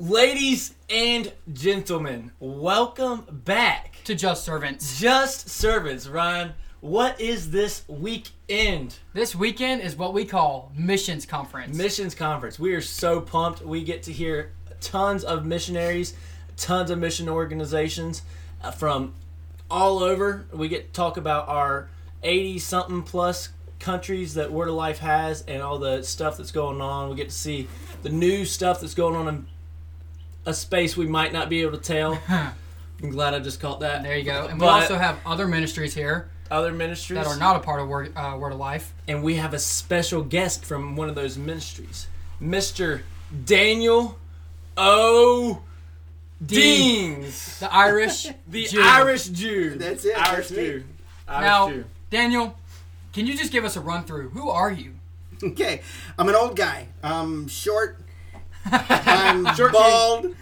Ladies and gentlemen, welcome back. to Just Servants. Just Servants, Ryan. What is this weekend? This weekend is what we call Missions Conference. Missions Conference. We are so pumped. We get to hear tons of missionaries, tons of mission organizations uh, from all over. We get to talk about our 80 something plus countries that Word of Life has and all the stuff that's going on. We get to see the new stuff that's going on in a space we might not be able to tell. I'm glad I just caught that. there you go. And we also have other ministries here Other ministries that are not a part of Word, uh, Word of Life. and we have a special guest from one of those ministries, Mr. Daniel O. Deans, The Irish. the Jew. Irish Jew. That's it, Irish that's me. Jew. Irish Now, Jew. Daniel, can you just give us a run through? Who are you? Okay, I'm an old guy. I'm short. I'm Short bald.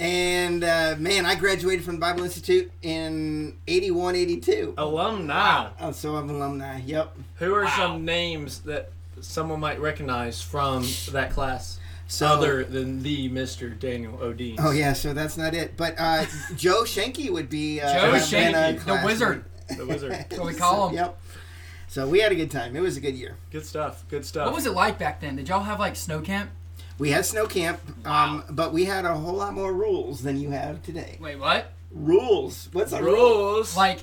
And uh, man, I graduated from the Bible Institute in 81, 82. Alumni. Oh, so I'm an alumni. Yep. Who are some names that someone might recognize from that class, So, other than the Mr. Daniel O'Deens? oh yeah, so that's not it. But uh, Joe Schenke would be uh, Joe have been a Schenke, the wizard. the wizard. so we call him. Yep. So we had a good time. It was a good year. Good stuff. Good stuff. What was it like back then? Did y'all have like snow camp? We had snow camp, um, but we had a whole lot more rules than you have today. Wait, what? Rules. What's a rule? rules? Like,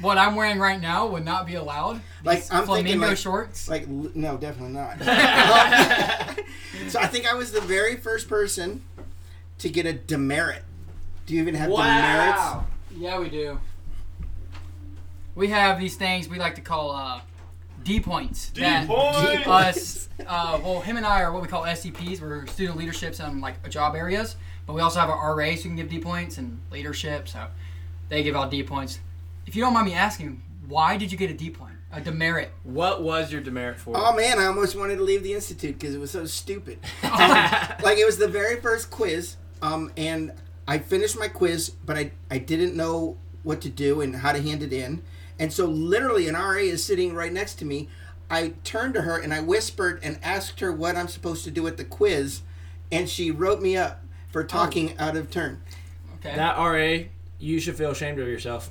what I'm wearing right now would not be allowed? Like These I'm thinking flamingo like shorts? Like no, definitely not. so I think I was the very first person to get a demerit. Do you even have demerits? wow. Yeah, we do. We have these things we like to call uh, D points. that points! Us, uh, well, him and I are what we call SCPs. We're student leaderships on like job areas, but we also have our RAs who can give D points and leadership. So they give out D points. If you don't mind me asking, why did you get a D point, a demerit? What was your demerit for? Oh man, I almost wanted to leave the institute because it was so stupid. like it was the very first quiz, um, and I finished my quiz, but I I didn't know what to do and how to hand it in, and so literally an RA is sitting right next to me. I turned to her and I whispered and asked her what I'm supposed to do at the quiz, and she wrote me up for oh. talking out of turn. Okay. That RA, you should feel ashamed of yourself.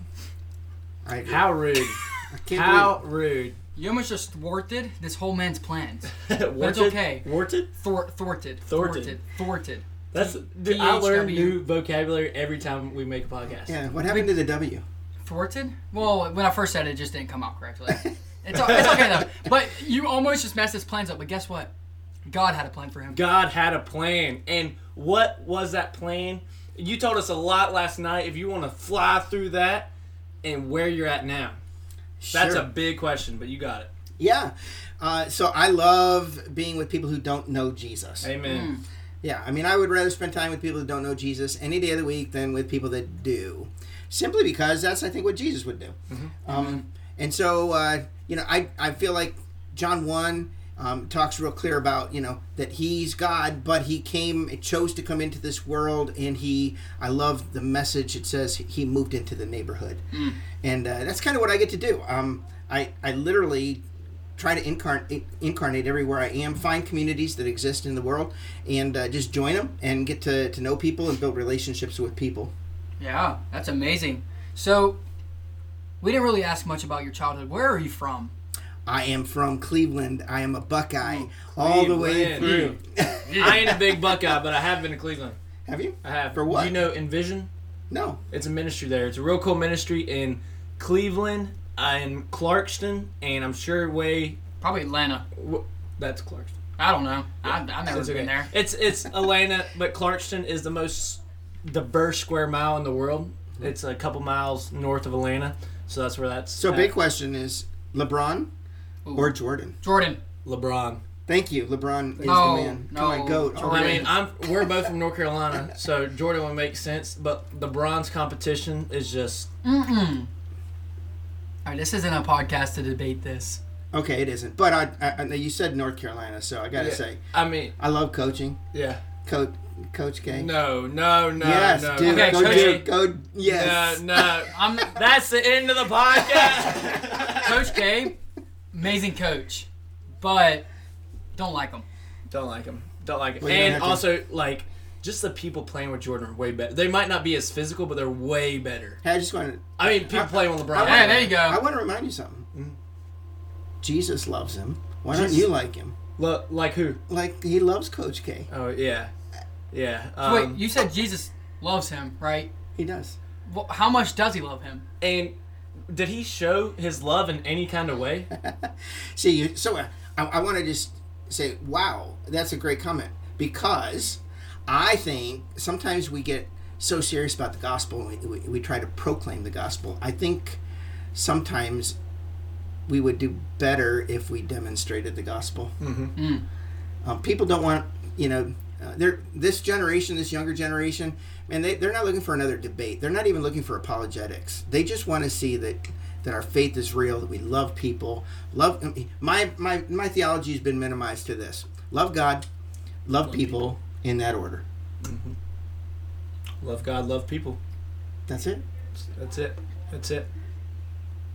I agree. How rude. I can't How believe rude. you almost just thwarted this whole man's plans. Warted? okay. Warted? Thwart, thwarted. Thwarted. Thwarted. Thwarted. That's T- dude, I learn THW. new vocabulary every time we make a podcast. Yeah, what happened to the W? Thwarted? Well, when I first said it, it just didn't come out correctly. It's, it's okay though. But you almost just messed his plans up. But guess what? God had a plan for him. God had a plan. And what was that plan? You told us a lot last night. If you want to fly through that and where you're at now. That's a big question, but you got it. Yeah. Uh, so I love being with people who don't know Jesus. Amen. Yeah, I mean, I would rather spend time with people who don't know Jesus any day of the week than with people that do. Simply because that's, I think, what Jesus would do. Um, and so, uh, you know, I, I feel like John 1 um, talks real clear about, you know, that he's God, but he came, chose to come into this world, and he, I love the message. It says he moved into the neighborhood. And uh, that's kind of what I get to do. Um, I, I literally try to incarnate, incarnate everywhere I am, find communities that exist in the world, and uh, just join them and get to, to know people and build relationships with people. Yeah, that's amazing. So, we didn't really ask much about your childhood. Where are you from? I am from Cleveland. I am a Buckeye all the way through. Cleveland. I ain't a big Buckeye, but I have been to Cleveland. Have you? I have. For what? Do you know Envision? No. It's a ministry there. It's a real cool ministry in Cleveland, in Clarkston, and I'm sure way. Probably Atlanta. w- That's Clarkston. I don't know. I, I've never It's been okay. there. It's it's Atlanta, but Clarkston is the most diverse square mile in the world. Mm-hmm. It's a couple miles north of Atlanta, so that's where that's. So, at. big question is LeBron or Jordan? Jordan. LeBron. Thank you. LeBron is No, the man. no, my goat. Jordan. I mean, I'm we're both from North Carolina, so Jordan would make sense. But LeBron's competition is just Mm-mm. All right, this isn't a podcast to debate this. okay, it isn't. But I, I, I you said North Carolina, so I got to Yeah. say, I mean, I love coaching. yeah. Coach, Coach K. No, no, no, yes, no. dude. Okay, go, Coach- dude. Go. Yes. No, no. I'm That's the end of the podcast. Coach K, amazing coach, but don't like him. Don't like him. Don't like him. Well, and have to- also, like, just the people playing with Jordan are way better. They might not be as physical, but they're way better. Hey, I just want to. I mean, people I- playing with LeBron. Yeah, there you go. I want to remind you something. Hmm? Jesus loves him. Why don't you like him? Look, like who? Like he loves Coach K. Oh yeah, yeah. So Um, wait, you said Jesus loves him, right? He does. Well, how much does he love him? and did he show his love in any kind of way? See, you, so uh, I, I want to just say, wow, that's a great comment because I think sometimes we get so serious about the gospel and we, we, we try to proclaim the gospel. I think sometimes we would do better if we demonstrated the gospel. Mm-hmm. Um, people don't want, you know, uh, they're this generation, this younger generation, man, they, they're not looking for another debate. They're not even looking for apologetics. They just want to see that that our faith is real, that we love people. Love my my my theology has been minimized to this: love God, love, people, in that order. Love God, love people. That's it. That's it. That's it.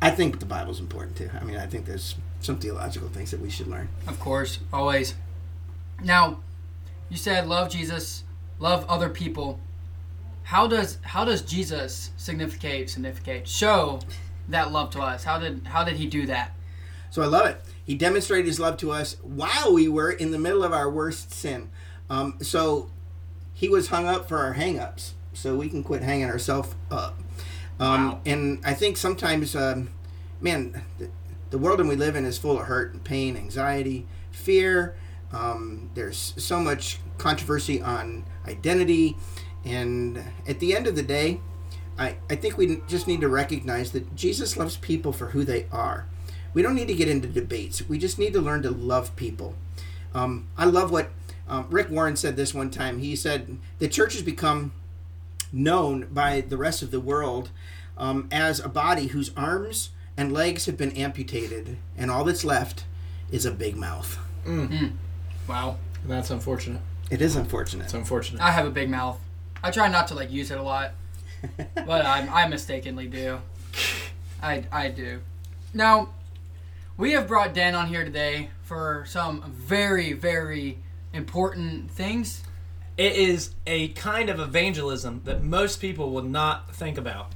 I think the Bible's important too. I mean, I think there's some theological things that we should learn. Of course, always. Now, you said love Jesus, love other people. How does how does Jesus significate significate show that love to us? How did how did he do that? So I love it. He demonstrated his love to us while we were in the middle of our worst sin. Um, so he was hung up for our hang-ups, so we can quit hanging ourselves up. Um, Wow. And I think sometimes, um, man, the, the world in we live in is full of hurt and pain, anxiety, fear. Um, there's so much controversy on identity. And at the end of the day, I, I think we just need to recognize that Jesus loves people for who they are. We don't need to get into debates. We just need to learn to love people. Um, I love what um, Rick Warren said this one time. He said, The church has become known by the rest of the world um, as a body whose arms and legs have been amputated, and all that's left is a big mouth. Wow. That's unfortunate. It is unfortunate. It's unfortunate. I have a big mouth. I try not to like use it a lot, but I, I mistakenly do. I, I do. Now, we have brought Dan on here today for some very, very important things. It is a kind of evangelism that most people will not think about.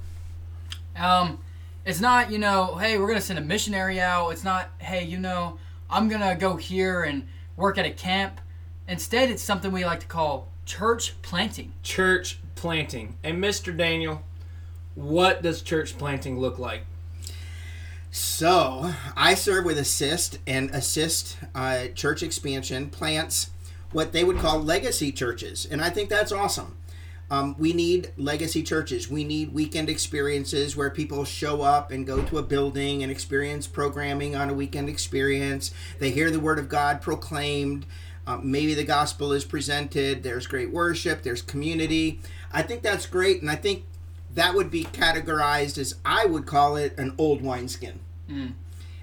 Um, it's not, you know, hey, we're gonna send a missionary out. It's not, hey, you know, I'm gonna go here and work at a camp. Instead, it's something we like to call church planting. Church planting. And Mr. Daniel, what does church planting look like? So, I serve with Assist, and Assist uh, Church Expansion plants what they would call legacy churches. And I think that's awesome. Um, we need legacy churches. We need weekend experiences where people show up and go to a building and experience programming on a weekend experience. They hear the Word of God proclaimed. Um, maybe the gospel is presented. There's great worship. There's community. I think that's great. And I think that would be categorized as I would call it an old wineskin.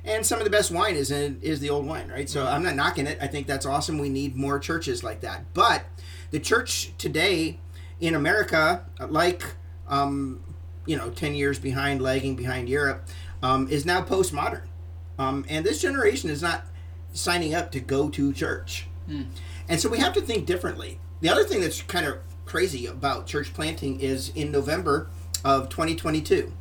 And some of the best wine is in, is the old wine, right? So I'm not knocking it. I think that's awesome. We need more churches like that. But the church today in America, like um, you know, ten years behind, lagging behind Europe, um, is now postmodern. Um, and this generation is not signing up to go to church. And so we have to think differently. The other thing that's kind of crazy about church planting is in November of 2022.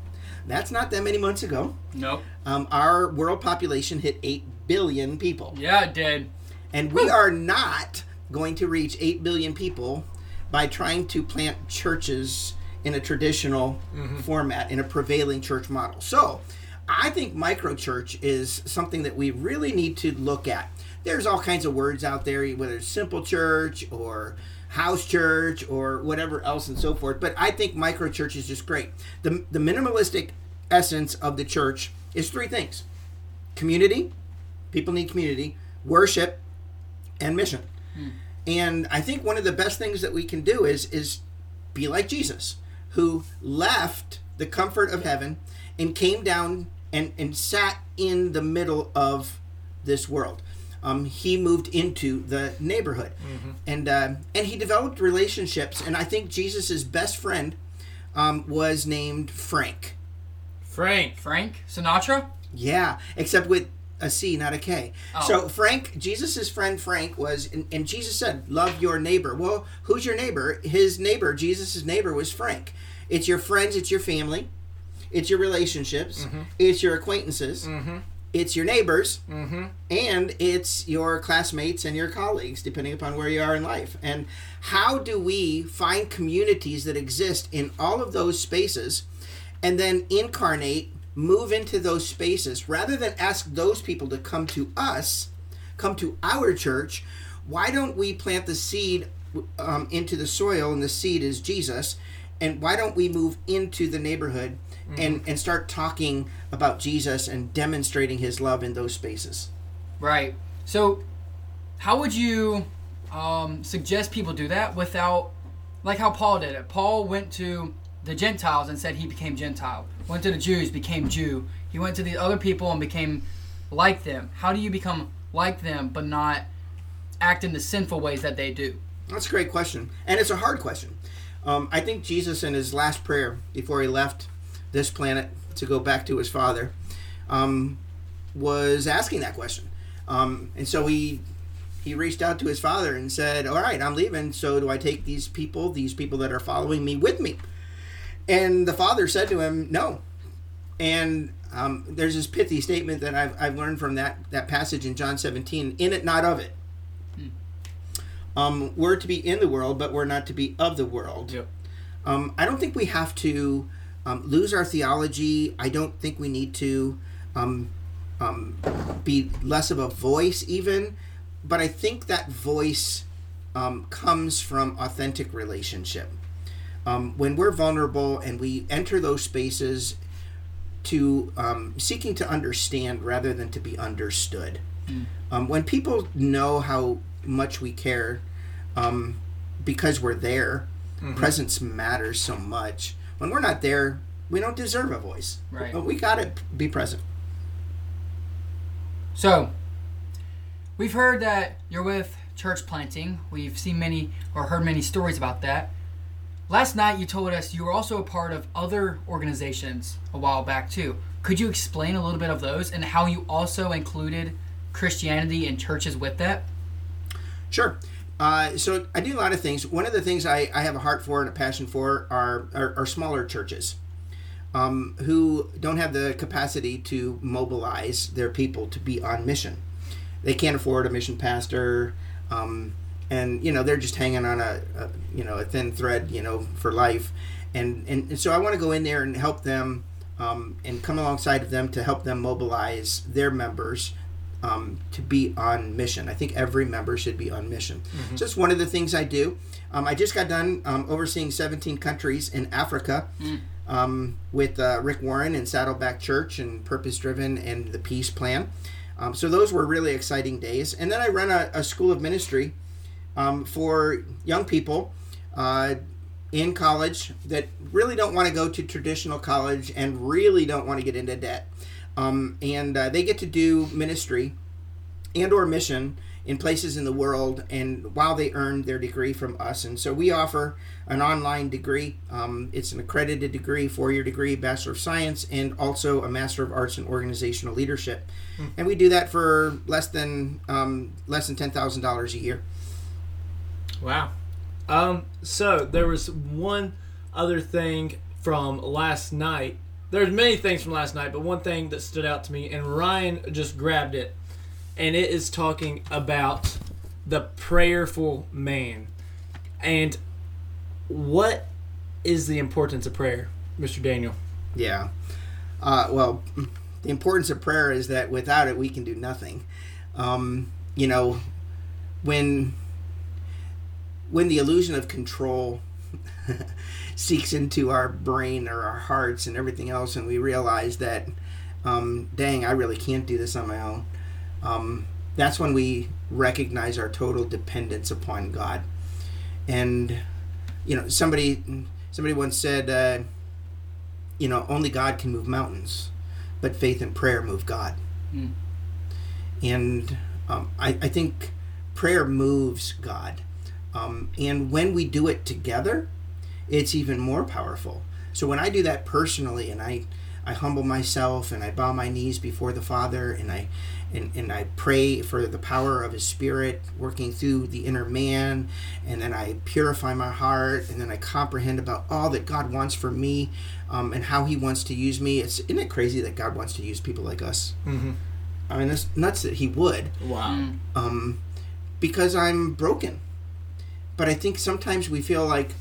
That's not that many months ago. Nope. Um, our world population hit 8 billion people. Yeah, it did. And we are not going to reach 8 billion people by trying to plant churches in a traditional mm-hmm. format, in a prevailing church model. So I think microchurch is something that we really need to look at. There's all kinds of words out there, whether it's simple church or house church or whatever else and so forth. But I think microchurch is just great. The, the minimalistic essence of the church is three things community, people need community, worship, and mission. Hmm. And I think one of the best things that we can do is is be like Jesus, who left the comfort of heaven and came down and, and sat in the middle of this world. Um, he moved into the neighborhood, and uh, and he developed relationships. And I think Jesus's best friend um, was named Frank. Frank. Frank Sinatra. Yeah, except with a C, not a K. Oh. So Frank, Jesus's friend Frank was, and, and Jesus said, "Love your neighbor." Well, who's your neighbor? His neighbor, Jesus's neighbor, was Frank. It's your friends. It's your family. It's your relationships. Mm-hmm. It's your acquaintances. Mm-hmm. It's your neighbors. Mm-hmm. And it's your classmates and your colleagues, depending upon where you are in life. And how do we find communities that exist in all of those spaces and then incarnate, move into those spaces rather than ask those people to come to us, come to our church? Why don't we plant the seed um, into the soil and the seed is Jesus? And why don't we move into the neighborhood and, and start talking about Jesus and demonstrating his love in those spaces? Right. So, how would you um, suggest people do that without, like how Paul did it? Paul went to the Gentiles and said he became Gentile. Went to the Jews, became Jew. He went to the other people and became like them. How do you become like them but not act in the sinful ways that they do? That's a great question, and it's a hard question. Um, I think Jesus, in his last prayer before he left this planet to go back to his Father, um, was asking that question. Um, and so he he reached out to his father and said, "All right, I'm leaving. So do I take these people, these people that are following me, with me?" And the father said to him, "No." And um, there's this pithy statement that I've, I've learned from that that passage in John 17: "In it, not of it." Um, we're to be in the world, but we're not to be of the world. Yep. Um, I don't think we have to um, lose our theology. I don't think we need to um, um, be less of a voice, even. But I think that voice um, comes from authentic relationship. Um, when we're vulnerable and we enter those spaces to um, seeking to understand rather than to be understood. Um, when people know how much we care um, because we're there, presence matters so much. When we're not there, we don't deserve a voice. Right. But we got to be present. So, we've heard that you're with church planting. We've seen many or heard many stories about that. Last night, you told us you were also a part of other organizations a while back, too. Could you explain a little bit of those and how you also included Christianity and churches with that? Sure. Uh, so I do a lot of things. One of the things I, I have a heart for and a passion for are, are, are smaller churches um, who don't have the capacity to mobilize their people to be on mission. They can't afford a mission pastor, um, and you know they're just hanging on a, a you know a thin thread you know for life, and and, and so I want to go in there and help them um, and come alongside of them to help them mobilize their members um, to be on mission. I think every member should be on mission. So it's one of the things I do. Um, I just got done um, overseeing 17 countries in Africa um, with uh, Rick Warren and Saddleback Church and Purpose Driven and the Peace Plan. Um, so those were really exciting days. And then I run a, a school of ministry um, for young people uh, in college that really don't want to go to traditional college and really don't want to get into debt. Um, and uh, they get to do ministry and or mission in places in the world and while they earn their degree from us. And so we offer an online degree um, it's an accredited degree four-year degree bachelor of science and also a master of arts in organizational leadership. And we do that for less than um, less than $10000 a year Wow. Um, so there was one other thing from last night. There's many things from last night, but one thing that stood out to me, and Ryan just grabbed it, and it is talking about the prayerful man. And what is the importance of prayer, Mr. Daniel? Yeah. Uh, well, the importance of prayer is that without it, we can do nothing. Um, you know, when when the illusion of control seeks into our brain or our hearts and everything else, and we realize that, um, dang, I really can't do this on my own. Um, that's when we recognize our total dependence upon God. And you know, somebody somebody once said. Uh, you know, only God can move mountains, but faith and prayer move God. Mm. And um, I, I think prayer moves God. Um, and when we do it together, it's even more powerful. So when I do that personally and I, I humble myself and I bow my knees before the Father and I and, and I pray for the power of His Spirit working through the inner man, and then I purify my heart, and then I comprehend about all that God wants for me, um, and how He wants to use me. It's isn't it crazy that God wants to use people like us? Mm-hmm. I mean, it's nuts that He would Wow. Mm. um, because I'm broken. But I think sometimes we feel like,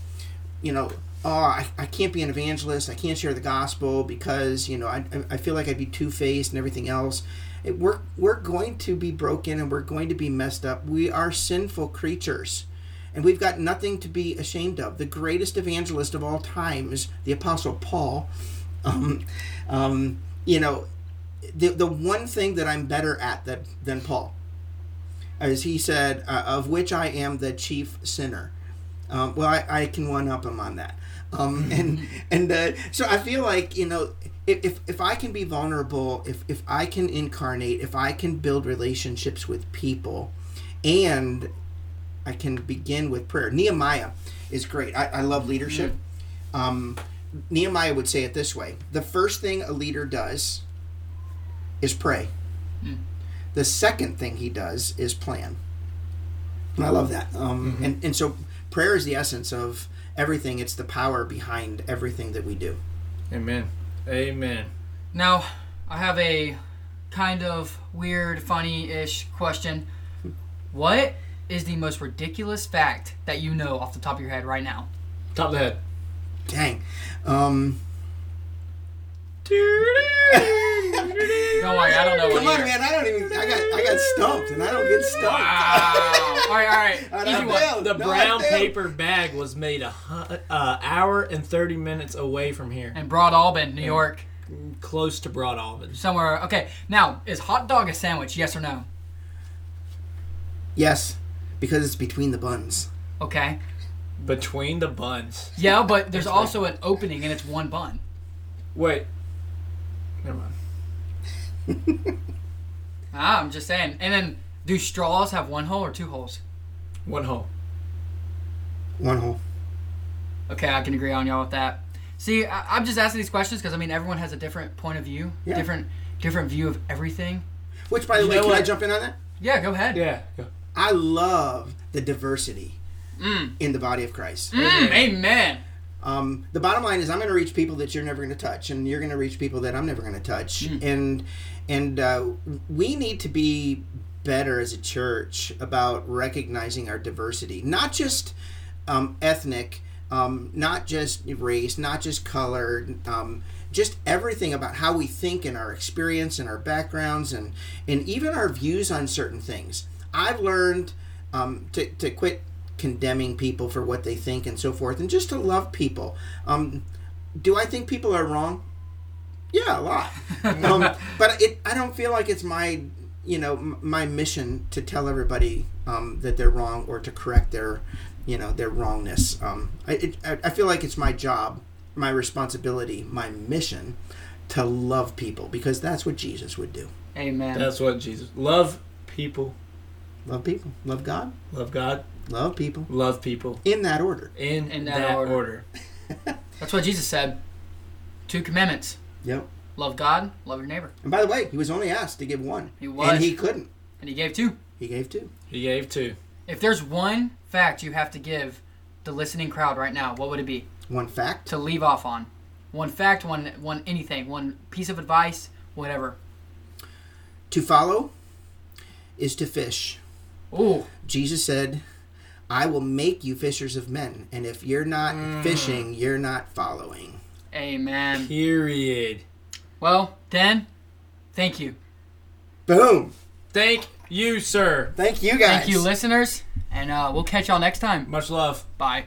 you know, oh, I, I can't be an evangelist. I can't share the gospel because, you know, I, I feel like I'd be two faced and everything else. It, we're, we're going to be broken and we're going to be messed up. We are sinful creatures. And we've got nothing to be ashamed of. The greatest evangelist of all time is the Apostle Paul. Um, um, you know, the, the one thing that I'm better at that, than Paul as he said, uh, of which I am the chief sinner. Um, well, I, I can one up him on that. Um, and and uh, so I feel like you know if, if, if I can be vulnerable, if, if I can incarnate, if I can build relationships with people, and I can begin with prayer. Nehemiah is great. I, I love leadership. Um, Nehemiah would say it this way: the first thing a leader does is pray. The second thing he does is plan. And I love that. Um, and, and so prayer is the essence of everything. It's the power behind everything that we do. Amen. Amen. Now, I have a kind of weird, funny ish question. What is the most ridiculous fact that you know off the top of your head right now? Top of the head. Dang. Um, Don't I don't know come on, either. man! I don't even. I got. I got stumped, and I don't get stumped. Wow. all right, all right. Easy one. The No, brown paper bag was made a uh, hour and thirty minutes away from here, And Broadalbin, New York. close to Broadalbin. Somewhere. Okay, now, is hot dog a sandwich? Yes or no? Yes, because it's between the buns. Okay. Between the buns. Yeah, but there's also an opening and it's one bun. Wait. Never mind. Ah, I'm just saying. And then, do straws have one hole or two holes? One hole. One hole. Okay, I can agree on y'all with that. See, I, I'm just asking these questions because I mean everyone has a different point of view, Yeah. different different view of everything. Which, by the You way, know can I jump in on that? Yeah, go ahead. Yeah. Go. I love the diversity Mm. in the body of Christ. Mm, amen. Um, the bottom line is, I'm going to reach people that you're never going to touch, and you're going to reach people that I'm never going to touch, and and uh, we need to be better as a church about recognizing our diversity, not just um, ethnic, um, not just race, not just color, um, just everything about how we think and our experience and our backgrounds and and even our views on certain things. I've learned um, to to quit condemning people for what they think and so forth, and just to love people. Um, do I think people are wrong? Yeah, a lot. um, but it, I don't feel like it's my, you know, m- my mission to tell everybody um, that they're wrong or to correct their, you know, their wrongness. Um, I, it, I I feel like it's my job, my responsibility, my mission to love people because that's what Jesus would do. Amen. That's what Jesus. Love people. Love people, love God, Love God. Love people Love people. in that order. In, In that, that order. order. That's what Jesus said. Two commandments: Yep. love God, love your neighbor. And by the way, he was only asked to give one, He was, and he couldn't. and he gave two. He gave two. He gave two. If there's one fact you have to give the listening crowd right now, what would it be One fact. to leave off on? One fact, one one anything, one piece of advice, whatever. To follow is to fish. Ooh, Jesus said, I will make you fishers of men. And if you're not fishing, you're not following. amen. Period. Well, then, thank you. Boom. Thank you, sir. Thank you guys. Thank you, listeners, and uh, we'll catch y'all next time. Much love. Bye.